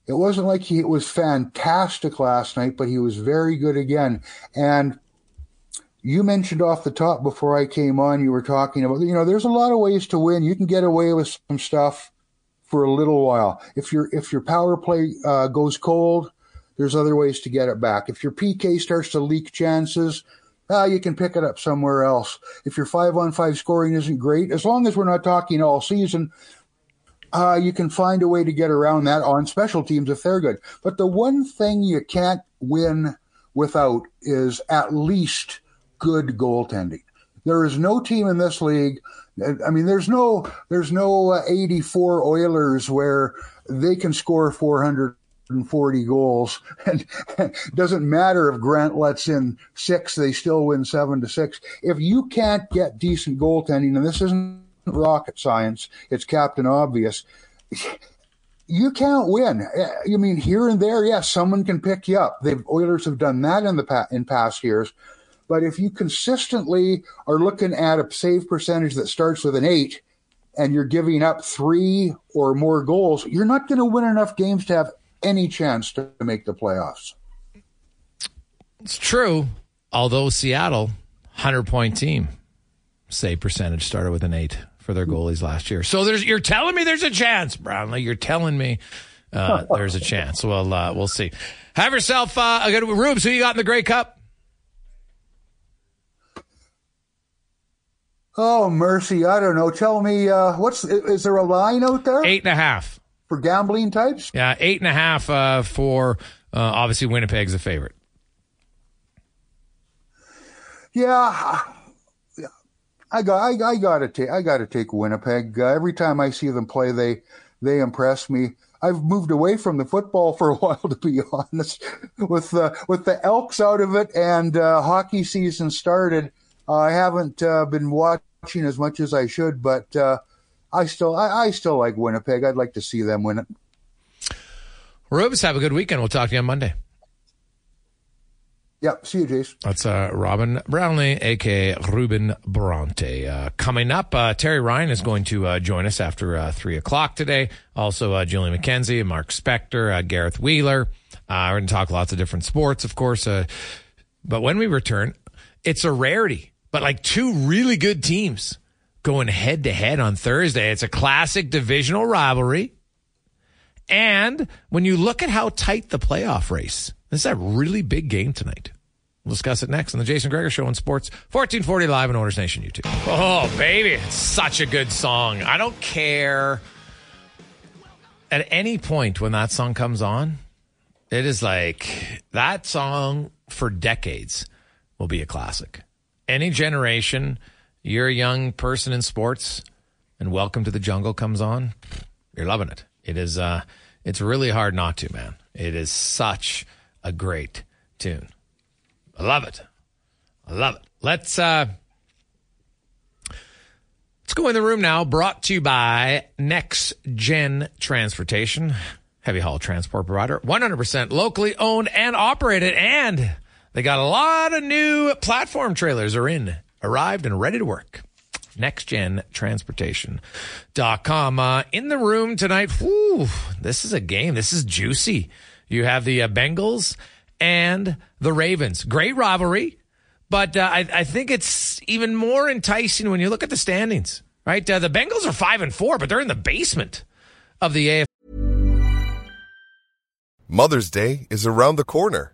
Speaker 4: it wasn't like he was fantastic last night, but he was very good again. And you mentioned off the top before I came on, you were talking about, you know, there's a lot of ways to win. You can get away with some stuff for a little while. If your if your power play uh, goes cold, there's other ways to get it back. If your PK starts to leak chances, uh, you can pick it up somewhere else. If your five on five scoring isn't great, as long as we're not talking all season, uh, you can find a way to get around that on special teams if they're good. But the one thing you can't win without is at least good goaltending. There is no team in this league I mean, there's no there's no uh, 84 Oilers where they can score 440 goals, and it doesn't matter if Grant lets in six; they still win seven to six. If you can't get decent goaltending, and this isn't rocket science, it's Captain Obvious. You can't win. I mean, here and there, yes, someone can pick you up. The Oilers have done that in the in past years, but if you consistently are looking at a save percentage that starts with an eight and you're giving up three or more goals, you're not going to win enough games to have any chance to make the playoffs.
Speaker 2: It's true. Although Seattle, 100 point team, save percentage started with an eight for their goalies last year. So there's, you're telling me there's a chance, Brownlee. You're telling me uh, there's a chance. Well, uh, we'll see. Have yourself uh, a good Rubes. Who you got in the Grey Cup?
Speaker 4: Oh mercy! I don't know. Tell me, uh, what's is there a line out there?
Speaker 2: Eight and a half
Speaker 4: for gambling types.
Speaker 2: Yeah, eight and a half uh, for uh, obviously Winnipeg's a favorite.
Speaker 4: Yeah, I got I, I got to take I got to take Winnipeg. Uh, every time I see them play, they they impress me. I've moved away from the football for a while, to be honest. With uh, with the Elks out of it and uh, hockey season started, I haven't uh, been watching watching as much as I should, but uh, I still I, I, still like Winnipeg. I'd like to see them win it.
Speaker 2: Rubes, have a good weekend. We'll talk to you on Monday.
Speaker 4: Yep. See you, Jace.
Speaker 2: That's uh, Robin Brownlee, aka Ruben Bronte. Uh, coming up, uh, Terry Ryan is going to uh, join us after uh, three o'clock today. Also, uh, Julian McKenzie, Mark Spector, Gareth Wheeler. we're going to talk lots of different sports, of course. but when we return, it's a rarity but like two really good teams going head to head on Thursday. It's a classic divisional rivalry. And when you look at how tight the playoff race, this is a really big game tonight. We'll discuss it next on the Jason Gregor Show on Sports 1440 Live on Oilers Nation YouTube. Oh, baby. It's such a good song. I don't care at any point when that song comes on. It is like that song for decades will be a classic any generation, you're a young person in sports, and Welcome to the Jungle comes on, you're loving it. It is uh, It's really hard not to, man. It is such a great tune. I love it. I love it. Let's uh let's go in the room now. Brought to you by Next Gen Transportation, heavy haul transport provider, 100% locally owned and operated, and they got a lot of new platform trailers are in, arrived and ready to work. NextGenTransportation.com. Uh, in the room tonight, this is a game. This is juicy. You have the uh, Bengals and the Ravens. Great rivalry, but uh, I, I, think it's even more enticing when you look at the standings. Right, uh, the Bengals are five and four, but they're in the basement of the AFC.
Speaker 5: Mother's Day is around the corner.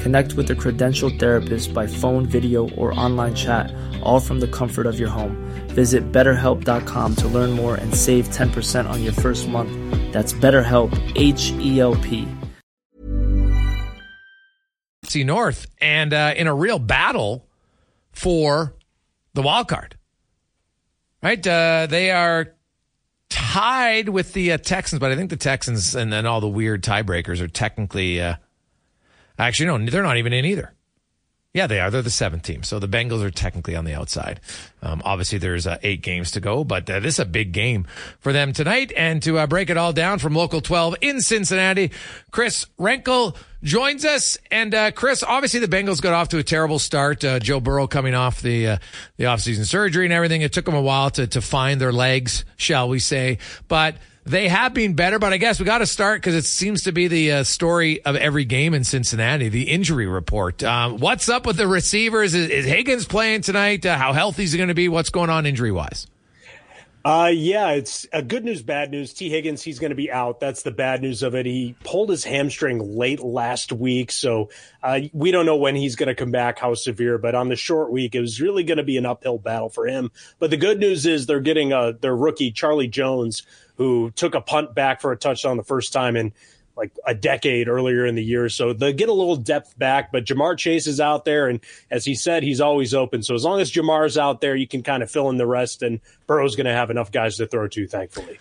Speaker 6: Connect with a credentialed therapist by phone, video, or online chat, all from the comfort of your home. Visit betterhelp.com to learn more and save 10% on your first month. That's BetterHelp, H E L P.
Speaker 2: See North, and uh, in a real battle for the wild card. Right? Uh, they are tied with the uh, Texans, but I think the Texans and then all the weird tiebreakers are technically uh, Actually, no, they're not even in either. Yeah, they are. They're the seventh team. So the Bengals are technically on the outside. Um, obviously, there's uh, eight games to go, but uh, this is a big game for them tonight. And to uh, break it all down from Local 12 in Cincinnati, Chris Renkel joins us. And uh, Chris, obviously, the Bengals got off to a terrible start. Uh, Joe Burrow coming off the uh, the offseason surgery and everything. It took them a while to to find their legs, shall we say? But they have been better, but I guess we got to start because it seems to be the uh, story of every game in Cincinnati, the injury report. Um, what's up with the receivers? Is, is Higgins playing tonight? Uh, how healthy is he going to be? What's going on injury wise?
Speaker 7: Uh, yeah, it's a good news, bad news. Tee Higgins, he's going to be out. That's the bad news of it. He pulled his hamstring late last week, so uh, we don't know when he's going to come back, how severe. But on the short week, it was really going to be an uphill battle for him. But the good news is they're getting uh, their rookie Charlie Jones, who took a punt back for a touchdown the first time in like a decade earlier in the year. So they get a little depth back, but Ja'Marr Chase is out there. And as he said, he's always open. So as long as Ja'Marr's out there, you can kind of fill in the rest and Burrow's going to have enough guys to throw to, thankfully.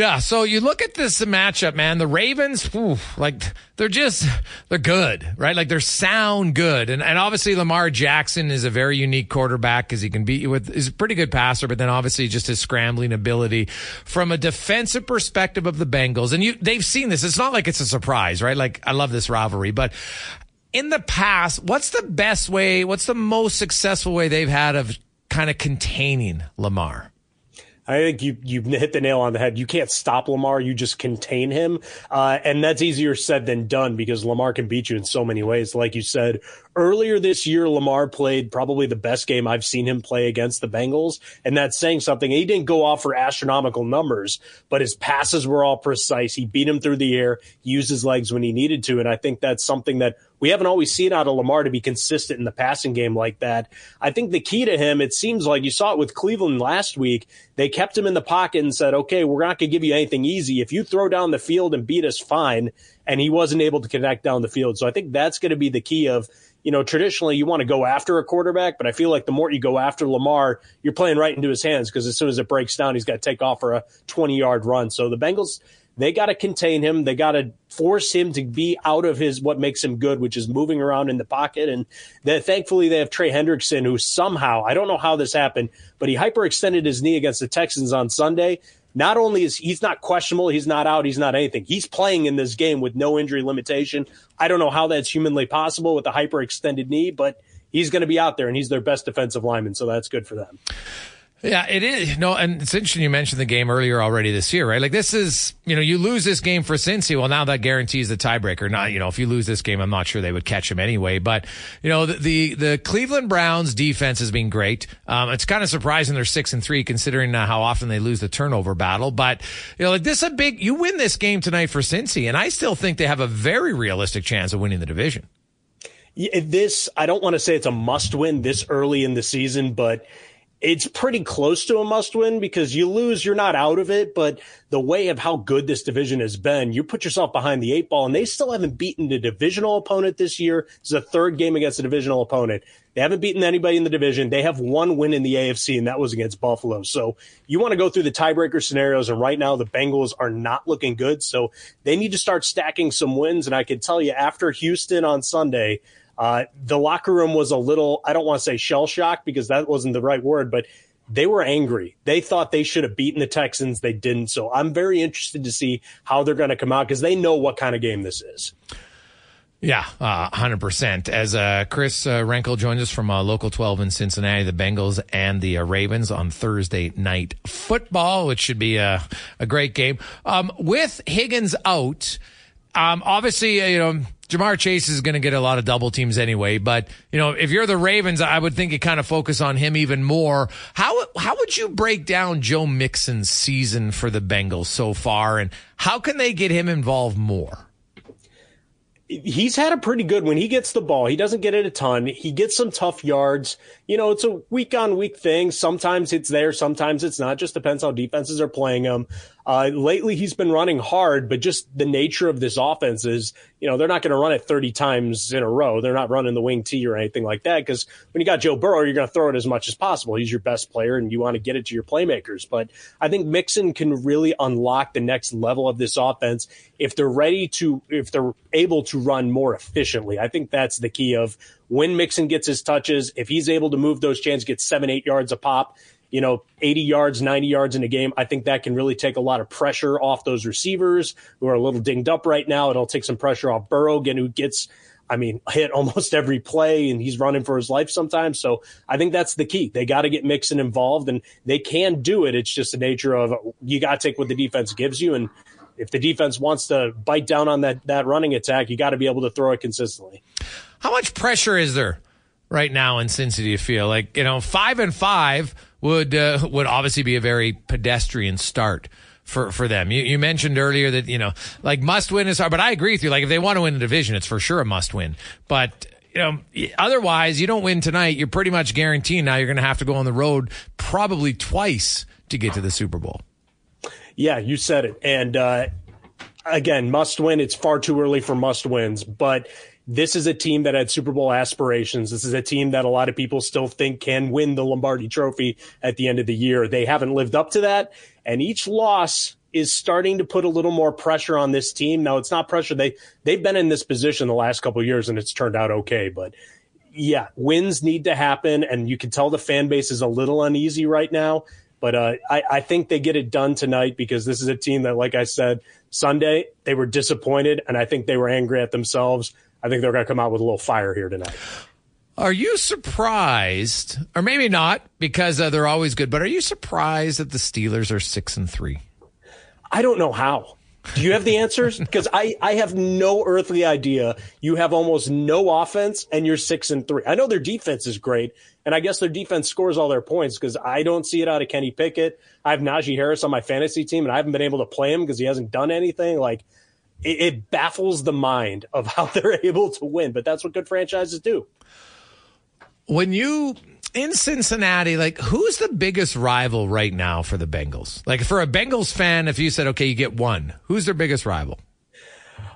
Speaker 2: Yeah, so you look at this matchup, man. The Ravens, like they're just they're good, right? Like they're sound good, and and obviously Lamar Jackson is a very unique quarterback because he can beat you with. He's a pretty good passer, but then obviously just his scrambling ability from a defensive perspective of the Bengals, and you they've seen this. It's not like it's a surprise, right? Like I love this rivalry, but in the past, what's the best way? What's the most successful way they've had of kind of containing Lamar?
Speaker 7: I think you you hit the nail on the head. You can't stop Lamar; you just contain him, uh, and that's easier said than done because Lamar can beat you in so many ways. Like you said earlier this year, Lamar played probably the best game I've seen him play against the Bengals, and that's saying something. He didn't go off for astronomical numbers, but his passes were all precise. He beat him through the air, used his legs when he needed to, and I think that's something that we haven't always seen out of Lamar to be consistent in the passing game like that. I think the key to him, it seems like you saw it with Cleveland last week. They kept him in the pocket and said, okay, we're not going to give you anything easy. If you throw down the field and beat us, fine. And he wasn't able to connect down the field. So I think that's going to be the key of, you know, traditionally you want to go after a quarterback, but I feel like the more you go after Lamar, you're playing right into his hands because as soon as it breaks down, he's got to take off for a 20 yard run. So the Bengals, they got to contain him. They got to force him to be out of his what makes him good, which is moving around in the pocket. And that thankfully they have Trey Hendrickson, who somehow I don't know how this happened, but he hyperextended his knee against the Texans on Sunday. Not only is he's not questionable, he's not out, he's not anything. He's playing in this game with no injury limitation. I don't know how that's humanly possible with a hyperextended knee, but he's going to be out there and he's their best defensive lineman, so that's good for them.
Speaker 2: Yeah, it is. No, and it's interesting you mentioned the game earlier already this year, right? Like this is, you know, you lose this game for Cincy. Well, now that guarantees the tiebreaker. Not, you know, if you lose this game, I'm not sure they would catch him anyway. But you know, the the, the Cleveland Browns defense has been great. Um, it's kind of surprising they're six and three considering uh, how often they lose the turnover battle. But you know, like this is a big. You win this game tonight for Cincy, and I still think they have a very realistic chance of winning the division.
Speaker 7: This I don't want to say it's a must win this early in the season, but it's pretty close to a must win because you lose, you're not out of it. But the way of how good this division has been, you put yourself behind the eight ball, and they still haven't beaten the divisional opponent this year. It's a third game against a divisional opponent. They haven't beaten anybody in the division. They have one win in the AFC, and that was against Buffalo. So you want to go through the tiebreaker scenarios, and right now the Bengals are not looking good. So they need to start stacking some wins. And I can tell you, after Houston on Sunday, uh, the locker room was a little, I don't want to say shell shocked because that wasn't the right word, but they were angry. They thought they should have beaten the Texans. They didn't. So I'm very interested to see how they're going to come out because they know what kind of game this is.
Speaker 2: Yeah, uh, 100%. As uh, Chris uh, Renkel joins us from uh, Local 12 in Cincinnati, the Bengals and the uh, Ravens on Thursday night football, which should be a, a great game. Um, with Higgins out, um, obviously, you know, Ja'Marr Chase is going to get a lot of double teams anyway, but you know, if you're the Ravens, I would think you kind of focus on him even more. How how would you break down Joe Mixon's season for the Bengals so far, and how can they get him involved more?
Speaker 7: he's had a pretty good when he gets the ball. He doesn't get it a ton. He gets some tough yards. You know, it's a week on week thing. Sometimes it's there, sometimes it's not. Just depends how defenses are playing him. Uh, lately, he's been running hard, but just the nature of this offense is, you know, they're not going to run it 30 times in a row. They're not running the wing T or anything like that because when you got Joe Burrow, you're going to throw it as much as possible. He's your best player and you want to get it to your playmakers. But I think Mixon can really unlock the next level of this offense if they're ready to, if they're able to run more efficiently. I think that's the key of when Mixon gets his touches, if he's able to move those chains, get seven, eight yards a pop, you know, 80 yards, 90 yards in a game, I think that can really take a lot of pressure off those receivers who are a little dinged up right now. It'll take some pressure off Burrow again, who gets, I mean, hit almost every play and he's running for his life sometimes. So I think that's the key. They got to get Mixon involved and they can do it. It's just the nature of you got to take what the defense gives you. And if the defense wants to bite down on that, that running attack, you got to be able to throw it consistently.
Speaker 2: How much pressure is there right now in? Do you feel like, you know, five and five, would uh, would obviously be a very pedestrian start for for them. You, you mentioned earlier that you know like must win is hard, but I agree with you. Like if they want to win the division, it's for sure a must win. But you know, otherwise you don't win tonight. You're pretty much guaranteed now you're going to have to go on the road probably twice to get to the Super Bowl.
Speaker 7: Yeah, you said it. And uh, again, must win. It's far too early for must wins, but this is a team that had Super Bowl aspirations. This is a team that a lot of people still think can win the Lombardi trophy at the end of the year. They haven't lived up to that. And each loss is starting to put a little more pressure on this team. Now it's not pressure. They, they've been in this position the last couple years and it's turned out okay, but yeah, wins need to happen. And you can tell the fan base is a little uneasy right now. But uh, I, I, think they get it done tonight because this is a team that, like I said, Sunday, they were disappointed and I think they were angry at themselves. I think they're going to come out with a little fire here tonight.
Speaker 2: Are you surprised, or maybe not, because uh, they're always good? But are you surprised that the Steelers are six and three?
Speaker 7: I don't know how. Do you have the answers? Because I, I have no earthly idea. You have almost no offense and you're six and three. I know their defense is great, and I guess their defense scores all their points because I don't see it out of Kenny Pickett. I have Najee Harris on my fantasy team, and I haven't been able to play him because he hasn't done anything. Like it, it baffles the mind of how they're able to win, but that's what good franchises do.
Speaker 2: When you in Cincinnati, like who's the biggest rival right now for the Bengals? Like for a Bengals fan, if you said, okay, you get one, who's their biggest rival?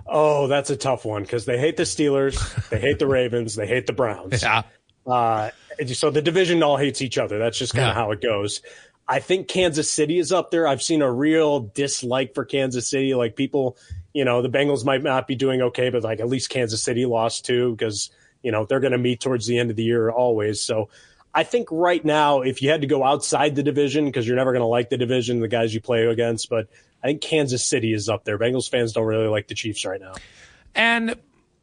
Speaker 7: Oh, that's a tough one because they hate the Steelers, they hate the Ravens, they hate the Browns.
Speaker 2: Yeah.
Speaker 7: Uh, so the division all hates each other. That's just kind of yeah. how it goes. I think Kansas City is up there. I've seen a real dislike for Kansas City. Like people, you know, the Bengals might not be doing okay, but like at least Kansas City lost too because, you know, they're going to meet towards the end of the year always. So I think right now, if you had to go outside the division, because you're never going to like the division, the guys you play against, but I think Kansas City is up there. Bengals fans don't really like the Chiefs right now.
Speaker 2: And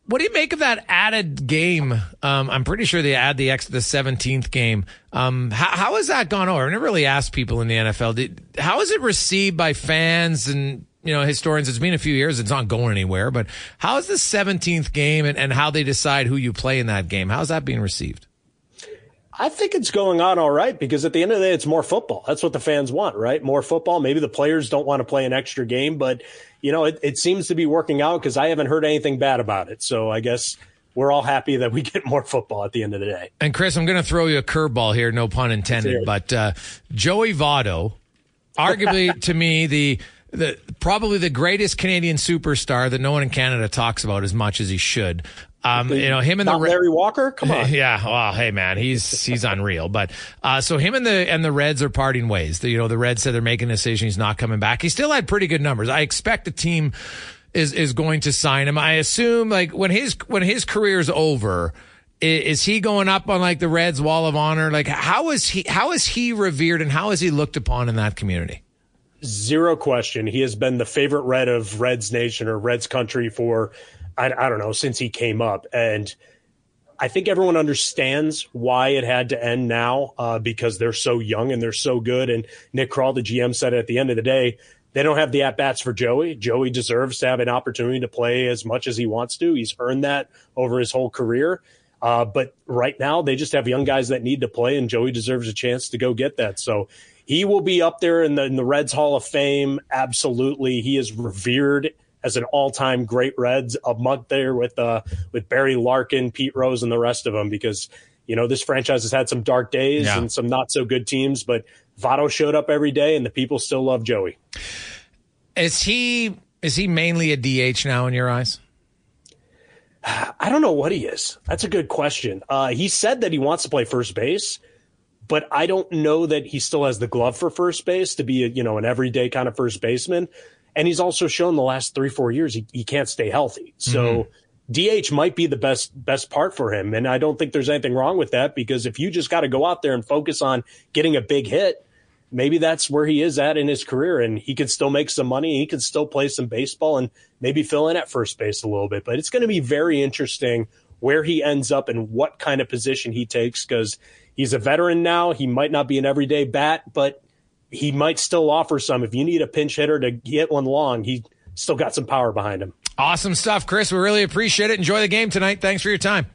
Speaker 2: what do you make of that added game? Um, I'm pretty sure they add the X to the 17th game. Um, how, how has that gone over? I never really asked people in the NFL. Did, how is it received by fans and you know historians? It's been a few years. It's not going anywhere. But how is the 17th game and, and how they decide who you play in that game? How's that being received?
Speaker 7: I think it's going on all right because at the end of the day, it's more football. That's what the fans want, right? More football. Maybe the players don't want to play an extra game, but you know, it, it seems to be working out because I haven't heard anything bad about it. So I guess we're all happy that we get more football at the end of the day.
Speaker 2: And Chris, I'm going to throw you a curveball here, no pun intended, but uh, Joey Votto, arguably to me the the probably the greatest Canadian superstar that no one in Canada talks about as much as he should. Um, you know him and
Speaker 7: the Larry Walker. Come on,
Speaker 2: yeah. Well, hey man, he's he's unreal. But uh, so him and the and the Reds are parting ways. The, you know the Reds said they're making a decision. He's not coming back. He still had pretty good numbers. I expect the team is is going to sign him. I assume like when his when his career's over, is, is he going up on like the Reds Wall of Honor? Like how is he how is he revered and how is he looked upon in that community?
Speaker 7: Zero question. He has been the favorite Red of Reds Nation or Reds country for I, I don't know, since he came up. And I think everyone understands why it had to end now uh, because they're so young and they're so good. And Nick Krall, the GM, said at the end of the day, they don't have the at bats for Joey. Joey deserves to have an opportunity to play as much as he wants to. He's earned that over his whole career. Uh, but right now, they just have young guys that need to play, and Joey deserves a chance to go get that. So he will be up there in the, in the Reds Hall of Fame. Absolutely. He is revered as an all-time great Reds a month there with uh, with Barry Larkin, Pete Rose, and the rest of them because you know this franchise has had some dark days yeah. and some not so good teams, but Votto showed up every day, and the people still love Joey.
Speaker 2: Is he is he mainly a DH now in your eyes?
Speaker 7: I don't know what he is. That's a good question. Uh, he said that he wants to play first base, but I don't know that he still has the glove for first base to be a, you know an everyday kind of first baseman. And he's also shown the last three, four years he, he can't stay healthy. So mm-hmm. DH might be the best best part for him. And I don't think there's anything wrong with that because if you just got to go out there and focus on getting a big hit, maybe that's where he is at in his career and he could still make some money. He could still play some baseball and maybe fill in at first base a little bit. But it's going to be very interesting where he ends up and what kind of position he takes because he's a veteran now. He might not be an everyday bat, but he might still offer some. If you need a pinch hitter to get one long, he still got some power behind him.
Speaker 2: Awesome stuff, Chris. We really appreciate it. Enjoy the game tonight. Thanks for your time.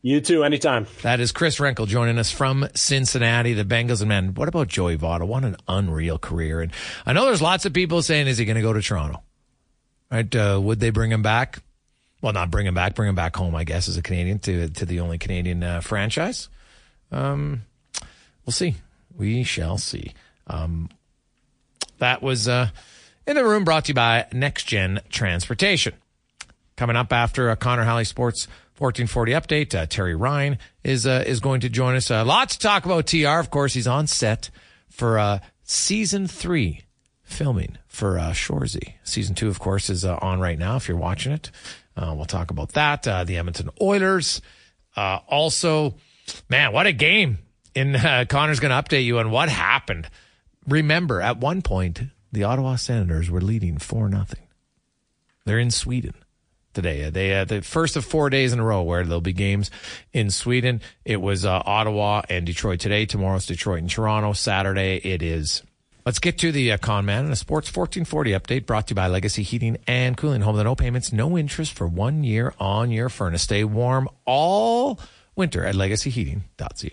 Speaker 7: You too, anytime.
Speaker 2: That is Chris Renkel joining us from Cincinnati, the Bengals. And man, what about Joey Votto? What an unreal career. And I know there's lots of people saying, is he going to go to Toronto? Right? Uh, would they bring him back? Well, not bring him back, bring him back home, I guess, as a Canadian to, to the only Canadian uh, franchise. Um, we'll see. We shall see. Um, that was uh, in the room brought to you by Next Gen Transportation. Coming up after a Connor Halley Sports 1440 update, uh, Terry Ryan is uh, is going to join us. Uh, lots to talk about. Tr, of course, he's on set for uh, season three filming for uh, Shoresy. Season two, of course, is uh, on right now. If you're watching it, uh, we'll talk about that. Uh, the Edmonton Oilers. Uh, also, man, what a game! In uh, Connor's going to update you on what happened remember, at one point, the Ottawa Senators were leading 4 nothing. They're in Sweden today. They uh, the first of four days in a row where there'll be games in Sweden. It was uh, Ottawa and Detroit today. Tomorrow's Detroit and Toronto. Saturday it is. Let's get to the uh, con man and a sports 1440 update brought to you by Legacy Heating and Cooling. Home with no payments, no interest for one year on your furnace. Stay warm all winter at legacyheating.ca.